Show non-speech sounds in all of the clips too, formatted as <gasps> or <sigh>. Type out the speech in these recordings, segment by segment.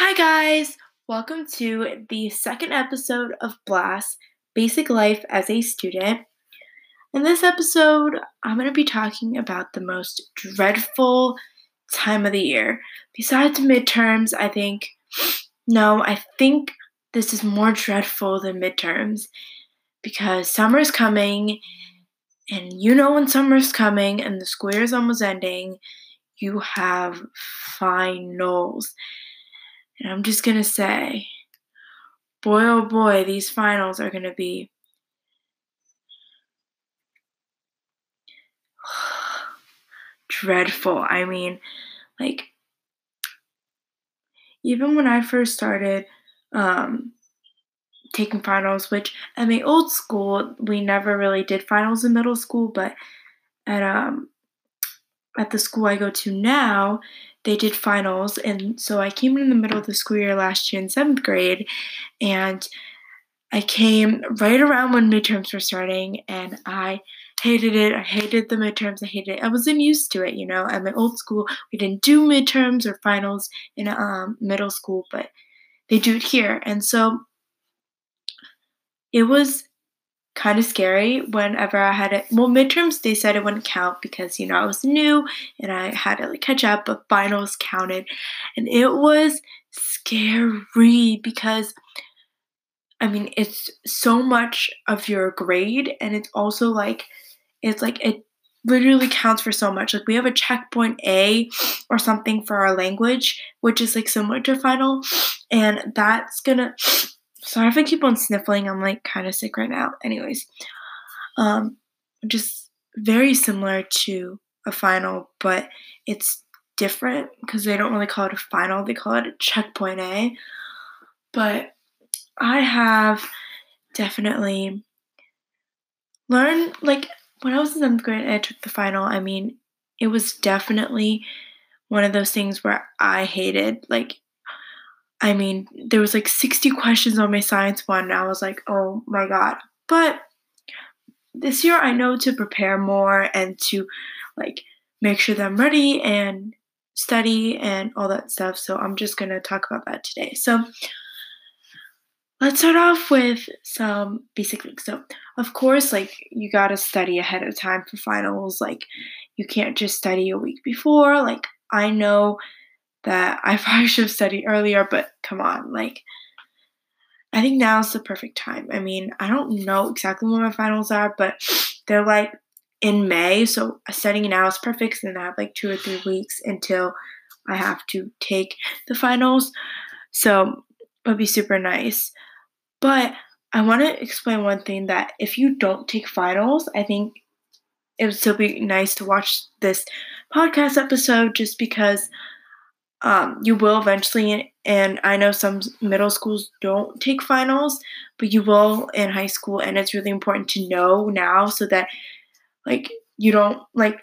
Hi, guys! Welcome to the second episode of Blast Basic Life as a Student. In this episode, I'm going to be talking about the most dreadful time of the year. Besides midterms, I think, no, I think this is more dreadful than midterms because summer's coming, and you know when summer's coming and the school year is almost ending, you have finals. And I'm just going to say, boy, oh boy, these finals are going to be <sighs> dreadful. I mean, like, even when I first started um, taking finals, which at my old school, we never really did finals in middle school, but at um, at the school I go to now, they did finals. And so I came in the middle of the school year last year in seventh grade, and I came right around when midterms were starting, and I hated it. I hated the midterms. I hated it. I wasn't used to it, you know. At my old school, we didn't do midterms or finals in um, middle school, but they do it here. And so it was kind of scary whenever I had it. Well, midterms they said it wouldn't count because you know I was new and I had to like catch up, but finals counted, and it was scary because I mean it's so much of your grade, and it's also like it's like it literally counts for so much. Like we have a checkpoint A or something for our language, which is like similar to final, and that's gonna Sorry if I keep on sniffling. I'm like kind of sick right now. Anyways, um, just very similar to a final, but it's different because they don't really call it a final. They call it a checkpoint A. But I have definitely learned like when I was in seventh grade and I took the final. I mean, it was definitely one of those things where I hated like I mean, there was like 60 questions on my science one, and I was like, oh my god. But this year I know to prepare more and to like make sure that I'm ready and study and all that stuff. So I'm just gonna talk about that today. So let's start off with some basic things. So of course, like you gotta study ahead of time for finals. Like you can't just study a week before. Like I know that I <laughs> probably should have studied earlier, but come on, like I think now's the perfect time. I mean, I don't know exactly when my finals are, but <sniffs> they're like in May, so studying now is perfect. And I have like two or three weeks until I have to take the finals, so it'd be super nice. But I want to explain one thing that if you don't take finals, I think it would still be nice to watch this podcast episode just because um, you will eventually, and I know some middle schools don't take finals, but you will in high school, and it's really important to know now so that, like, you don't like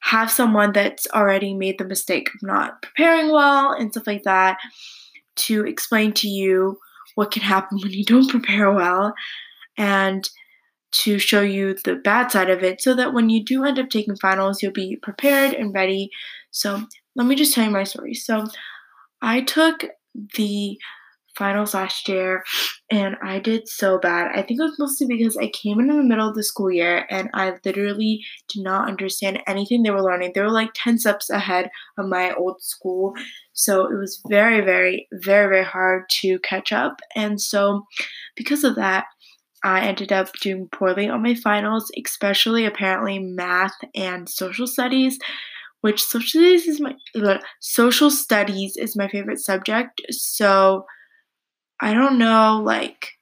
have someone that's already made the mistake of not preparing well and stuff like that to explain to you what can happen when you don't <laughs> prepare well and to show you the bad side of it so that when you do end up taking finals, you'll be prepared and ready. So let me just tell you my story. So I took the finals last year and I did so bad. I think it was mostly because I came in in the middle of the school year and I literally did not understand anything they were learning. They were like 10 steps ahead of my old school. So it was very, very, very, very hard to catch up. And so because of that, I ended up doing poorly on my finals, especially apparently math and social studies which social studies is my social studies is my favorite subject. So I don't know like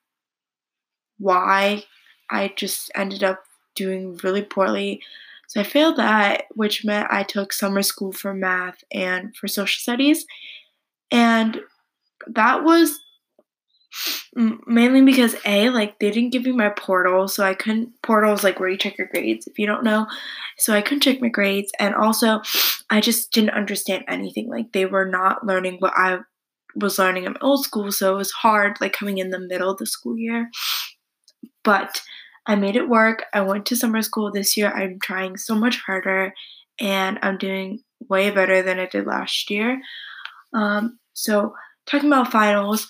why I just ended up doing really poorly. So I failed that, which meant I took summer school for math and for social studies. And that was mainly because a like they didn't give me my portal so i couldn't portals like where you check your grades if you don't know. So i couldn't check my grades and also i just didn't understand anything. Like they were not learning what i was learning in old school so it was hard like coming in the middle of the school year. But i made it work. I went to summer school this year. I'm trying so much harder and i'm doing way better than i did last year. Um, so talking about finals,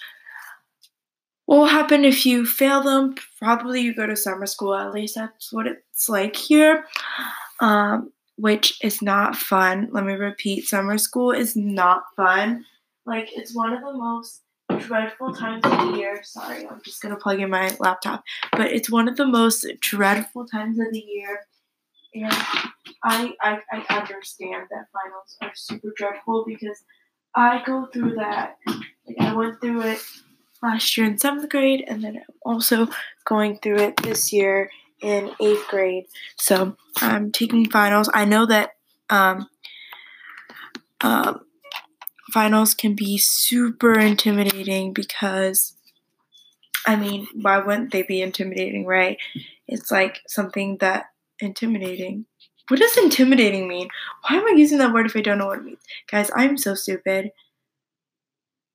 what will happen if you fail them? Probably you go to summer school. At least that's what it's like here, um, which is not fun. Let me repeat: summer school is not fun. Like it's one of the most dreadful times of the year. Sorry, I'm just gonna plug in my laptop. But it's one of the most dreadful times of the year. And I, I, I understand that finals are super dreadful because I go through that. Like I went through it last year in seventh grade, and then I'm also going through it this year in eighth grade. So I'm taking finals. I know that um, um, finals can be super intimidating because, I mean, why wouldn't they be intimidating, right? It's like something that intimidating. What does intimidating mean? Why am I using that word if I don't know what it means? Guys, I'm so stupid.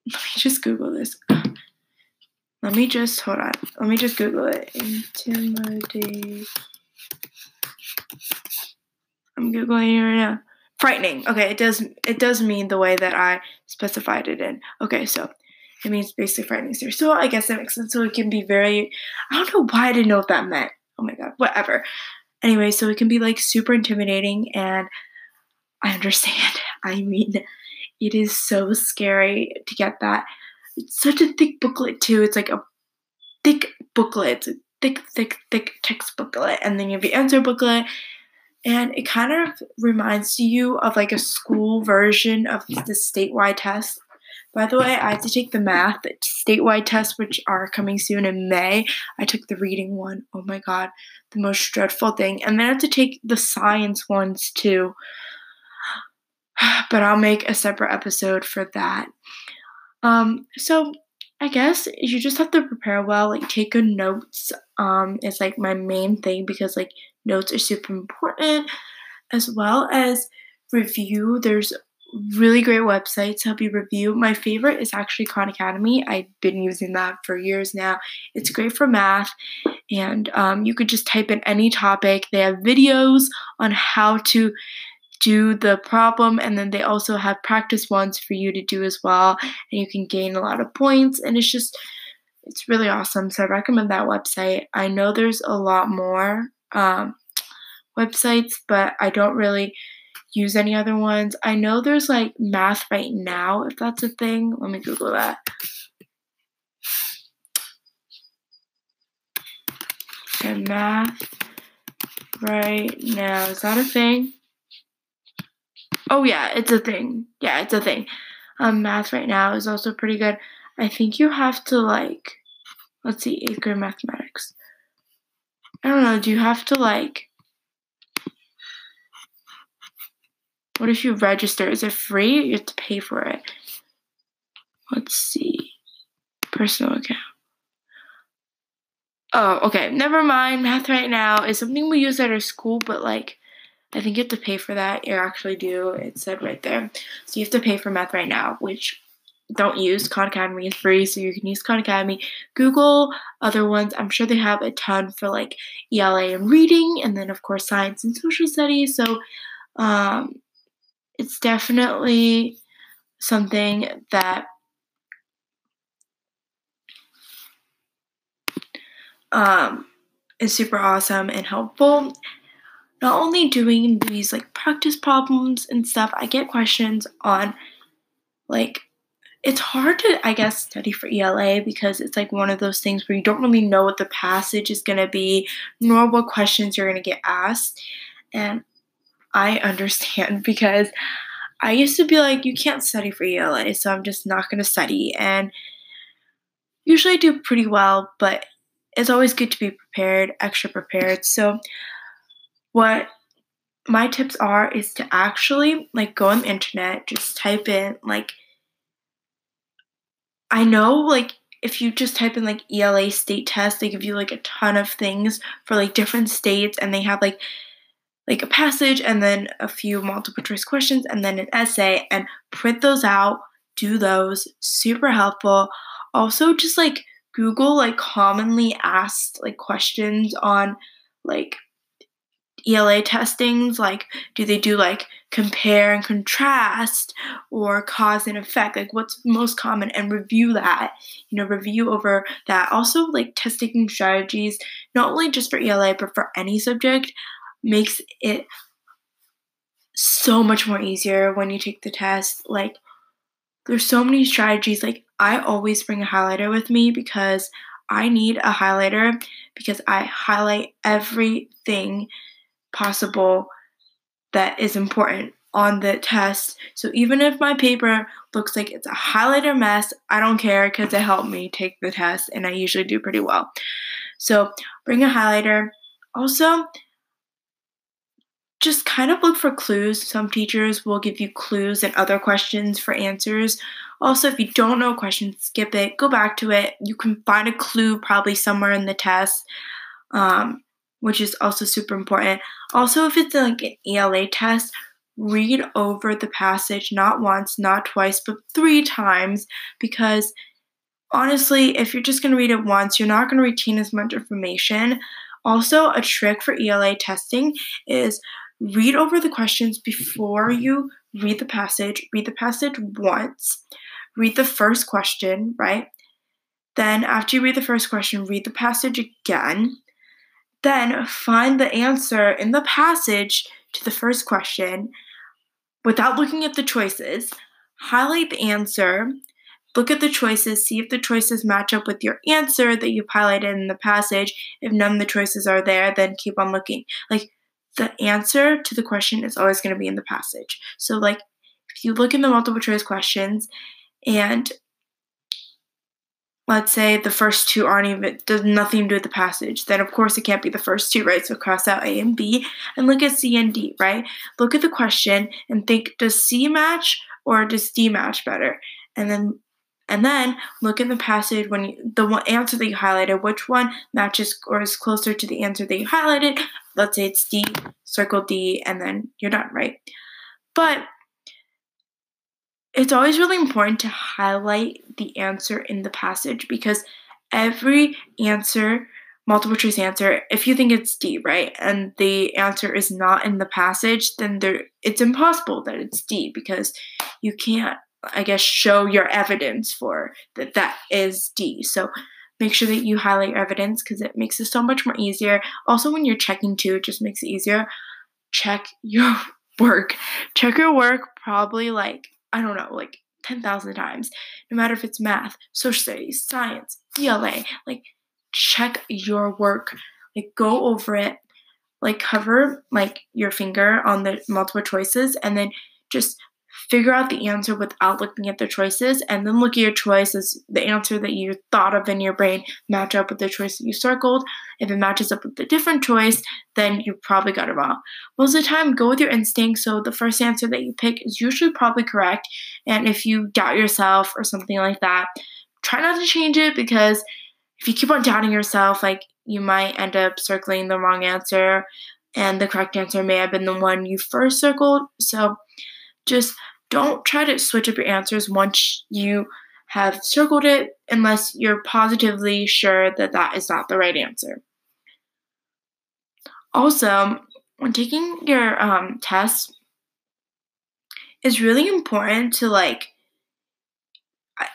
<laughs> Let me just Google this. Let me just hold on. Let me just Google it. Intimidate. I'm googling it right now. Frightening. Okay, it does it does mean the way that I specified it in. Okay, so it means basically frightening. So I guess that makes sense. So it can be very I don't know why I didn't know what that meant. Oh my god, whatever. Anyway, so it can be like super intimidating and I understand. <laughs> I mean, it is so scary to get that it's such a thick booklet too. It's like a thick booklet. It's a thick, thick, thick text booklet. And then you have the answer booklet. And it kind of reminds you of like a school version of the statewide test. By the way, I had to take the math statewide tests, which are coming soon in May. I took the reading one. Oh my god, the most dreadful thing. And then I have to take the science ones too. <sighs> But I'll make a separate episode for that. Um, so I guess you just have to prepare well, like take good notes. Um, it's like my main thing because like notes are super important, as well as review. There's really great websites to help you review. My favorite is actually Khan Academy. I've been using that for years now. It's great for math, and um, you could just type in any topic. They have videos on how to do the problem and then they also have practice ones for you to do as well and you can gain a lot of points and it's just it's really awesome. So i recommend that website. I know there's a lot more um, websites but i don't really use any other ones. I know there's like math right now if that's a thing. Let me google that. Okay math right now. Is that a thing Oh yeah, it's a thing. Yeah, it's a thing. Um, math right now is also pretty good. I think you have to like, let's see, eighth grade mathematics. I don't know. Do you have to like? What if you register? Is it free? You have to pay for it. Let's see. Personal account. Oh, okay. Never mind. Math right now is something we use at our school, but like I think you have to pay for that. You actually do. It said right there. So you have to pay for math right now, which don't use. Khan Academy is free, so you can use Khan Academy. Google other ones. I'm sure they have a ton for like ELA and reading, and then of course science and social studies. So um, it's definitely something that um, is super awesome and helpful not only doing these like practice problems and stuff, I get questions on like it's hard to I guess study for ELA because it's like one of those things where you don't really know what the passage is going to be nor what questions you're going to get asked. And I <laughs> understand because I used to be like you can't study for ELA, so I'm just not going to study and usually I do pretty well, but it's always good to be prepared, extra prepared. So what my tips are is to actually like go on the internet, just type in like I know like if you just type in like ELA state test, they give you like a ton of things for like different states and they have like like a passage and then a few multiple choice questions and then an essay and print those out, do those, super helpful. Also just like Google like commonly asked like questions on like ELA testings? Like, do they do like compare and contrast or cause and effect? Like what's most common? And review that you know review over that. Also like test taking strategies not only just for ela but for any subject makes it so much more easier when you take the test. Like there's so many strategies. Like i always bring a highlighter with me because i need a highlighter because i highlight everything possible that is important on the test. So even if my paper looks like it's a highlighter mess, I don't care because it helped me take the test and I usually do pretty well. So bring a highlighter. Also, just kind of look for clues. Some teachers will give you clues and other questions for answers. Also, if you don't know a question, skip it, go back to it. You can find a clue probably somewhere in the test. Um, which is also super important. Also, if it's like an ELA test, read over the passage not once, not twice, but three times because honestly, if you're just going to read it once, you're not going to retain as much information. Also, a trick for ELA testing is read over the questions before you read the passage. Read the passage once. Read the first question, right? Then, after you read the first question, read the passage again. Then find the answer in the passage to the first question without looking at the choices. Highlight the answer, look at the choices, see if the choices match up with your answer that you've highlighted in the passage. If none of the choices are there, then keep on looking. Like the answer to the question is always going to be in the passage. So, like, if you look in the multiple choice questions and let's say the first two aren't even does nothing to do with the passage, then of course it can't be the first two, right? So cross out A and B and look at C and D, right? Look at the question and think, does C match or does D match better? And then and then look at the passage when you, the one answer that you highlighted, which one matches or is closer to the answer that you highlighted. Let's say it's D, circle D, and then you're done, right? But it's always really important to highlight the answer in the passage because every answer, multiple choice answer, if you think it's D, right, and the answer is not in the passage, then there it's impossible that it's D because you can't, I guess, show your evidence for that that is D. So make sure that you highlight your evidence because it makes it so much more easier. Also, when you're checking too, it just makes it easier. Check your <laughs> work. Check your work probably like I don't know, like 10,000 times, no matter if it's math, social studies, science, ELA, like check your work, like go over it, like cover like your finger on the multiple choices and then just figure out the answer without looking at the choices and then look at your choice as the answer that you thought of in your brain match up with the choice that you circled. If it matches up with a different choice then you probably got it wrong. Most of the time go with your instinct so the first answer that you pick is usually probably correct and if you doubt yourself or something like that try not to change it because if you keep on doubting yourself like you might end up circling the wrong answer and the correct answer may have been the one you first circled. So just don't try to switch up your answers once you have circled it unless you're positively sure that that is not the right answer. Also, when taking your um, test, it's really important to like,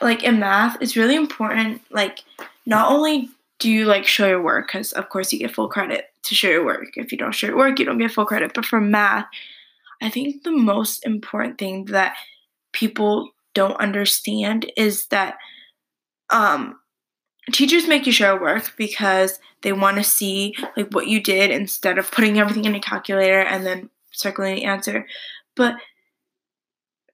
like in math, it's really important. Like, not only do you like show your work, because of course you get full credit to show your work. If you don't show your work, you don't get full credit. But for math, I think the most important thing that people don't understand is that um, teachers make you show work because they want to see like what you did instead of putting everything in a calculator and then circling the answer. But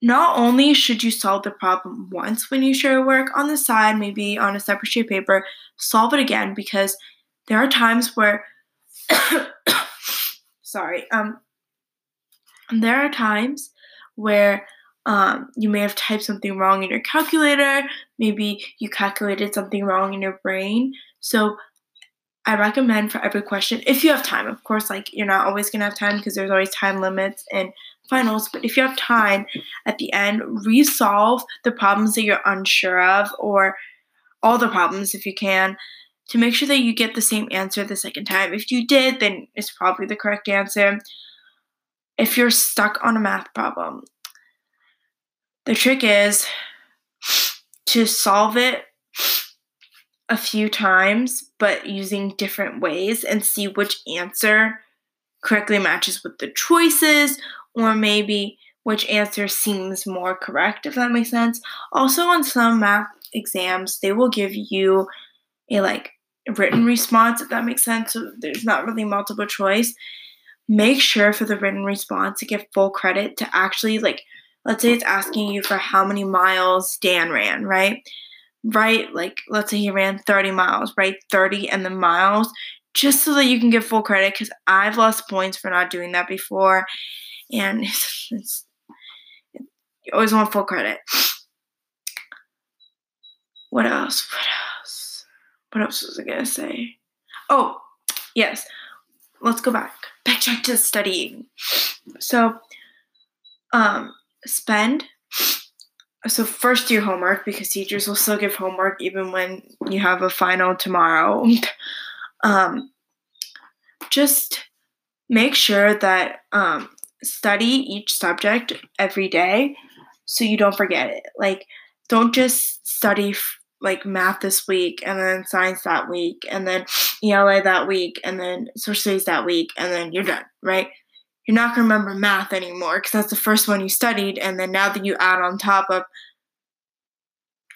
not only should you solve the problem once when you share work on the side, maybe on a separate sheet of paper, solve it again because there are times where <coughs> sorry, um there are times where um, you may have typed something wrong in your calculator. Maybe you calculated something wrong in your brain. So I recommend for every question, if you have time, of course, like you're not always gonna have time because there's always time limits and finals, but if you have time at the end, resolve the problems that you're unsure of or all the problems if you can to make sure that you get the same answer the second time. If you did, then it's probably the correct answer if you're stuck on a math problem, the trick is to solve it a few times, but using different ways and see which answer correctly matches with the choices, or maybe which answer seems more correct, if that makes sense. Also, on some math exams, they will give you a like written response, if that makes sense. So there's not really multiple choice. Make sure for the written response to give full credit to actually like let's say it's asking you for how many miles Dan ran, right? Right, like let's say he ran 30 miles, right? 30 and the miles, just so that you can give full credit because I've lost points for not doing that before. And <laughs> it's, it's, you always want full credit. What else? What else? What else was I gonna say? Oh, yes. Let's go back. Backtrack to studying. So, um, spend. So first year homework because teachers will still give homework even when you have a final tomorrow. <laughs> Um, just make sure that um, study each subject every day so you don't forget it. Like don't just study f- like math this week and then science that week and then ela that week and then social studies that week and then you're done right you're not going to remember math anymore because that's the first one you studied. And then now that you add on top of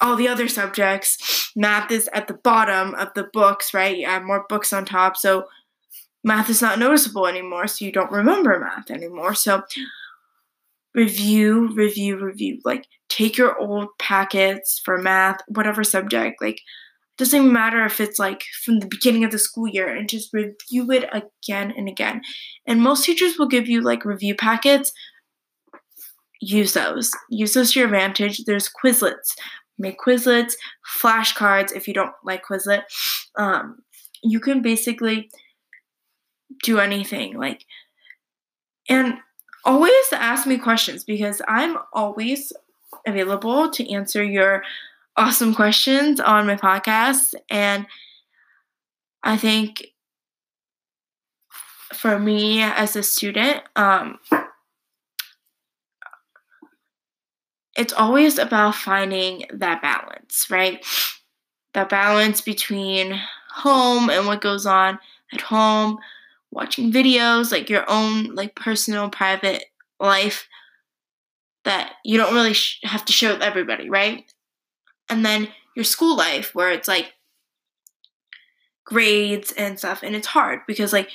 all the other subjects, math is at the bottom of the books, right? You add more books on top. So math is not noticeable anymore. So you don't remember math anymore. So review, review, review. Like take your old packets for math, whatever subject. Like doesn't matter if it's like from the beginning of the school year and just review it again and again. And most teachers will give you like review packets. Use those. Use those to your advantage. There's Quizlets. Make Quizlets, flashcards if you don't like Quizlet. Um, you can basically do anything. Like, and always ask me questions because I'm always available to answer your awesome questions on my podcast. And I think for me as a student, um, it's always about finding that balance, right? That balance between home and what goes on at home, watching videos, like your own like personal private life that you don't really sh- have to show everybody, right? And then your school life where it's like grades and stuff and it's hard because like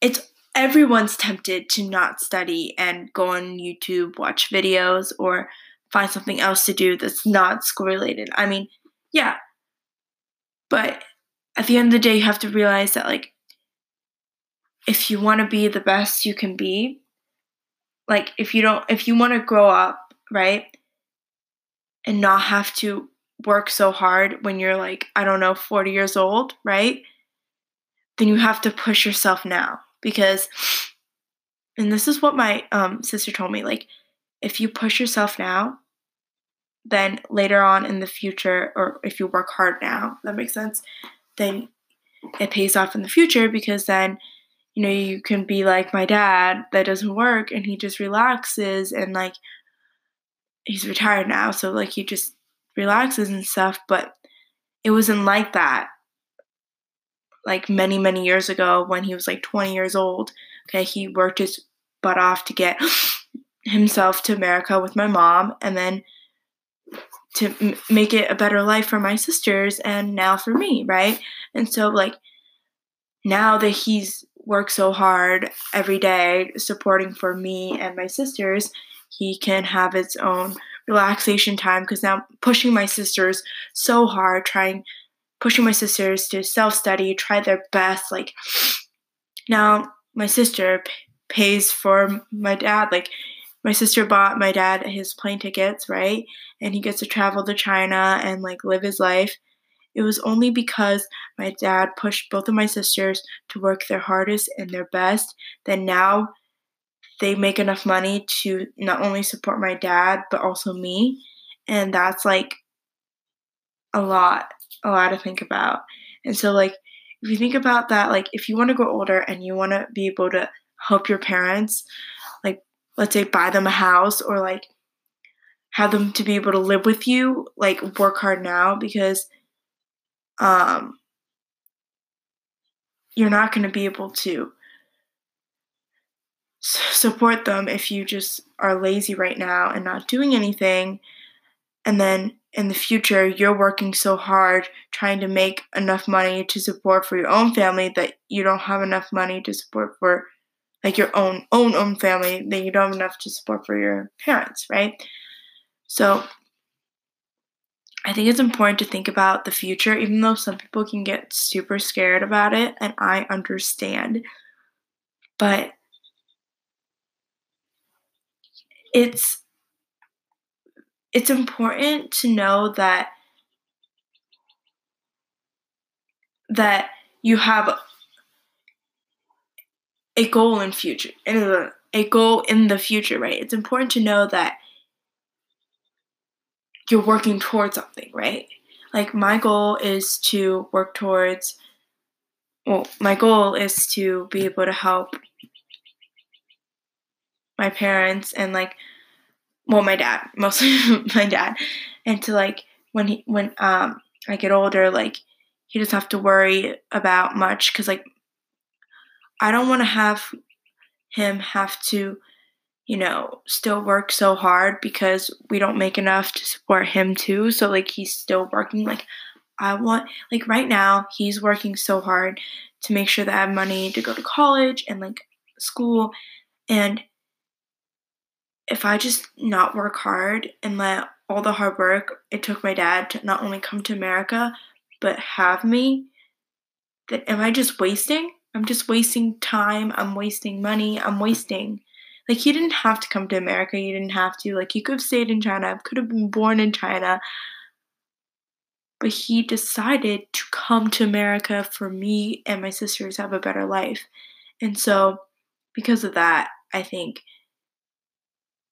it's everyone's tempted to not study and go on YouTube, watch videos or find something else to do that's not school related. I mean, yeah. But at the end of the day, you have to realize that like if you want to be the best you can be, like if you don't if you want to grow up, right? And not have to work so hard when you're like, I don't know, 40 years old, right? Then you have to push yourself now because, and this is what my um, sister told me like, if you push yourself now, then later on in the future, or if you work hard now, that makes sense, then it pays off in the future because then you know you can be like my dad that doesn't work and he just relaxes and like he's retired now so like he just relaxes and stuff, but it wasn't like that like many, many years ago when he was like 20 years old. Okay, he worked his butt off to get <gasps> himself to America with my mom and then to m- make it a better life for my sisters and now for me, right? And so, like, now that he's worked so hard every day supporting for me and my sisters, he can have his own relaxation time because now I'm pushing my sisters so hard, trying pushing my sisters to self study, try their best. Like now, my sister p- pays for my dad. Like my sister bought my dad his plane tickets, right? And he gets to travel to China and like live his life. It was only because my dad pushed both of my sisters to work their hardest and their best that now they make enough money to not only support my dad but also me. And that's like a lot a lot to think about. And so like if you think about that like if you want to grow older and you want to be able to help your parents like let's say buy them a house or like have them to be able to live with you, like work hard now because um you're not going to be able to support them if you just are lazy right now and not doing anything and then in the future you're working so hard trying to make enough money to support for your own family that you don't have enough money to support for like your own own own family that you don't have enough to support for your parents right so I think it's important to think about the future, even though some people can get super scared about it, and I understand. But it's it's important to know that that you have a goal in future in a goal in the future right? It's important to know that you're working towards something right? Like my goal is to work towards well my goal is to be able to help my parents and like well my dad <laughs> mostly my dad. And to like when he when um i get older like he doesn't have to worry about much because like i don't want to have him have to you know still work so hard because we don't make enough to support him too. So like he's still working. Like i want like right now he's working so hard to make sure that i have money to go to college and like school. And if I just not work hard and let all the hard work it took my dad to not only come to America, but have me, then am I just wasting? I'm just wasting time. I'm wasting money. I'm wasting. Like, he didn't have to come to America. You didn't have to. Like, he could have stayed in China, could have been born in China. But he decided to come to America for me and my sisters have a better life. And so, because of that, I think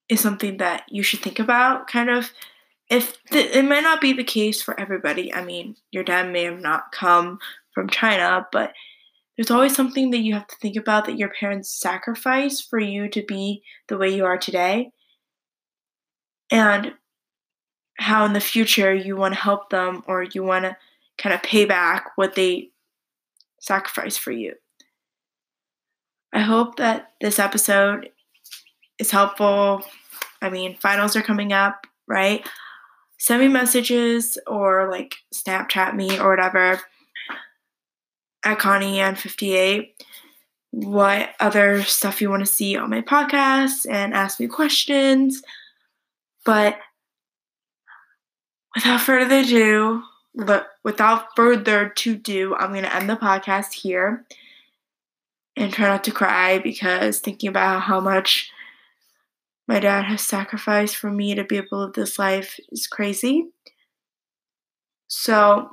is something that you should think about kind of. If th- it might not be the case for everybody. I mean your dad may have not come from china but there's always something that you have to think about that your parents sacrificed for you to be the way you are today. And how in the future you want to help them or you want to kind of pay back what they sacrificed for you. I hope that this episode is helpful. I mean, finals are coming up, right? Send me messages or like Snapchat me or whatever at Connie and 58 what other stuff you want to see on my podcast and ask me questions. But without further ado, without further to do, I'm going to end the podcast here and try not to cry because thinking about how much my dad has sacrificed for me to be able to live this life is crazy. So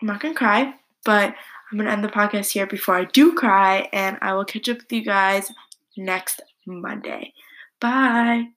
I'm not gonna cry, but I'm gonna end the podcast here before I do cry, and I will catch up with you guys next Monday. Bye.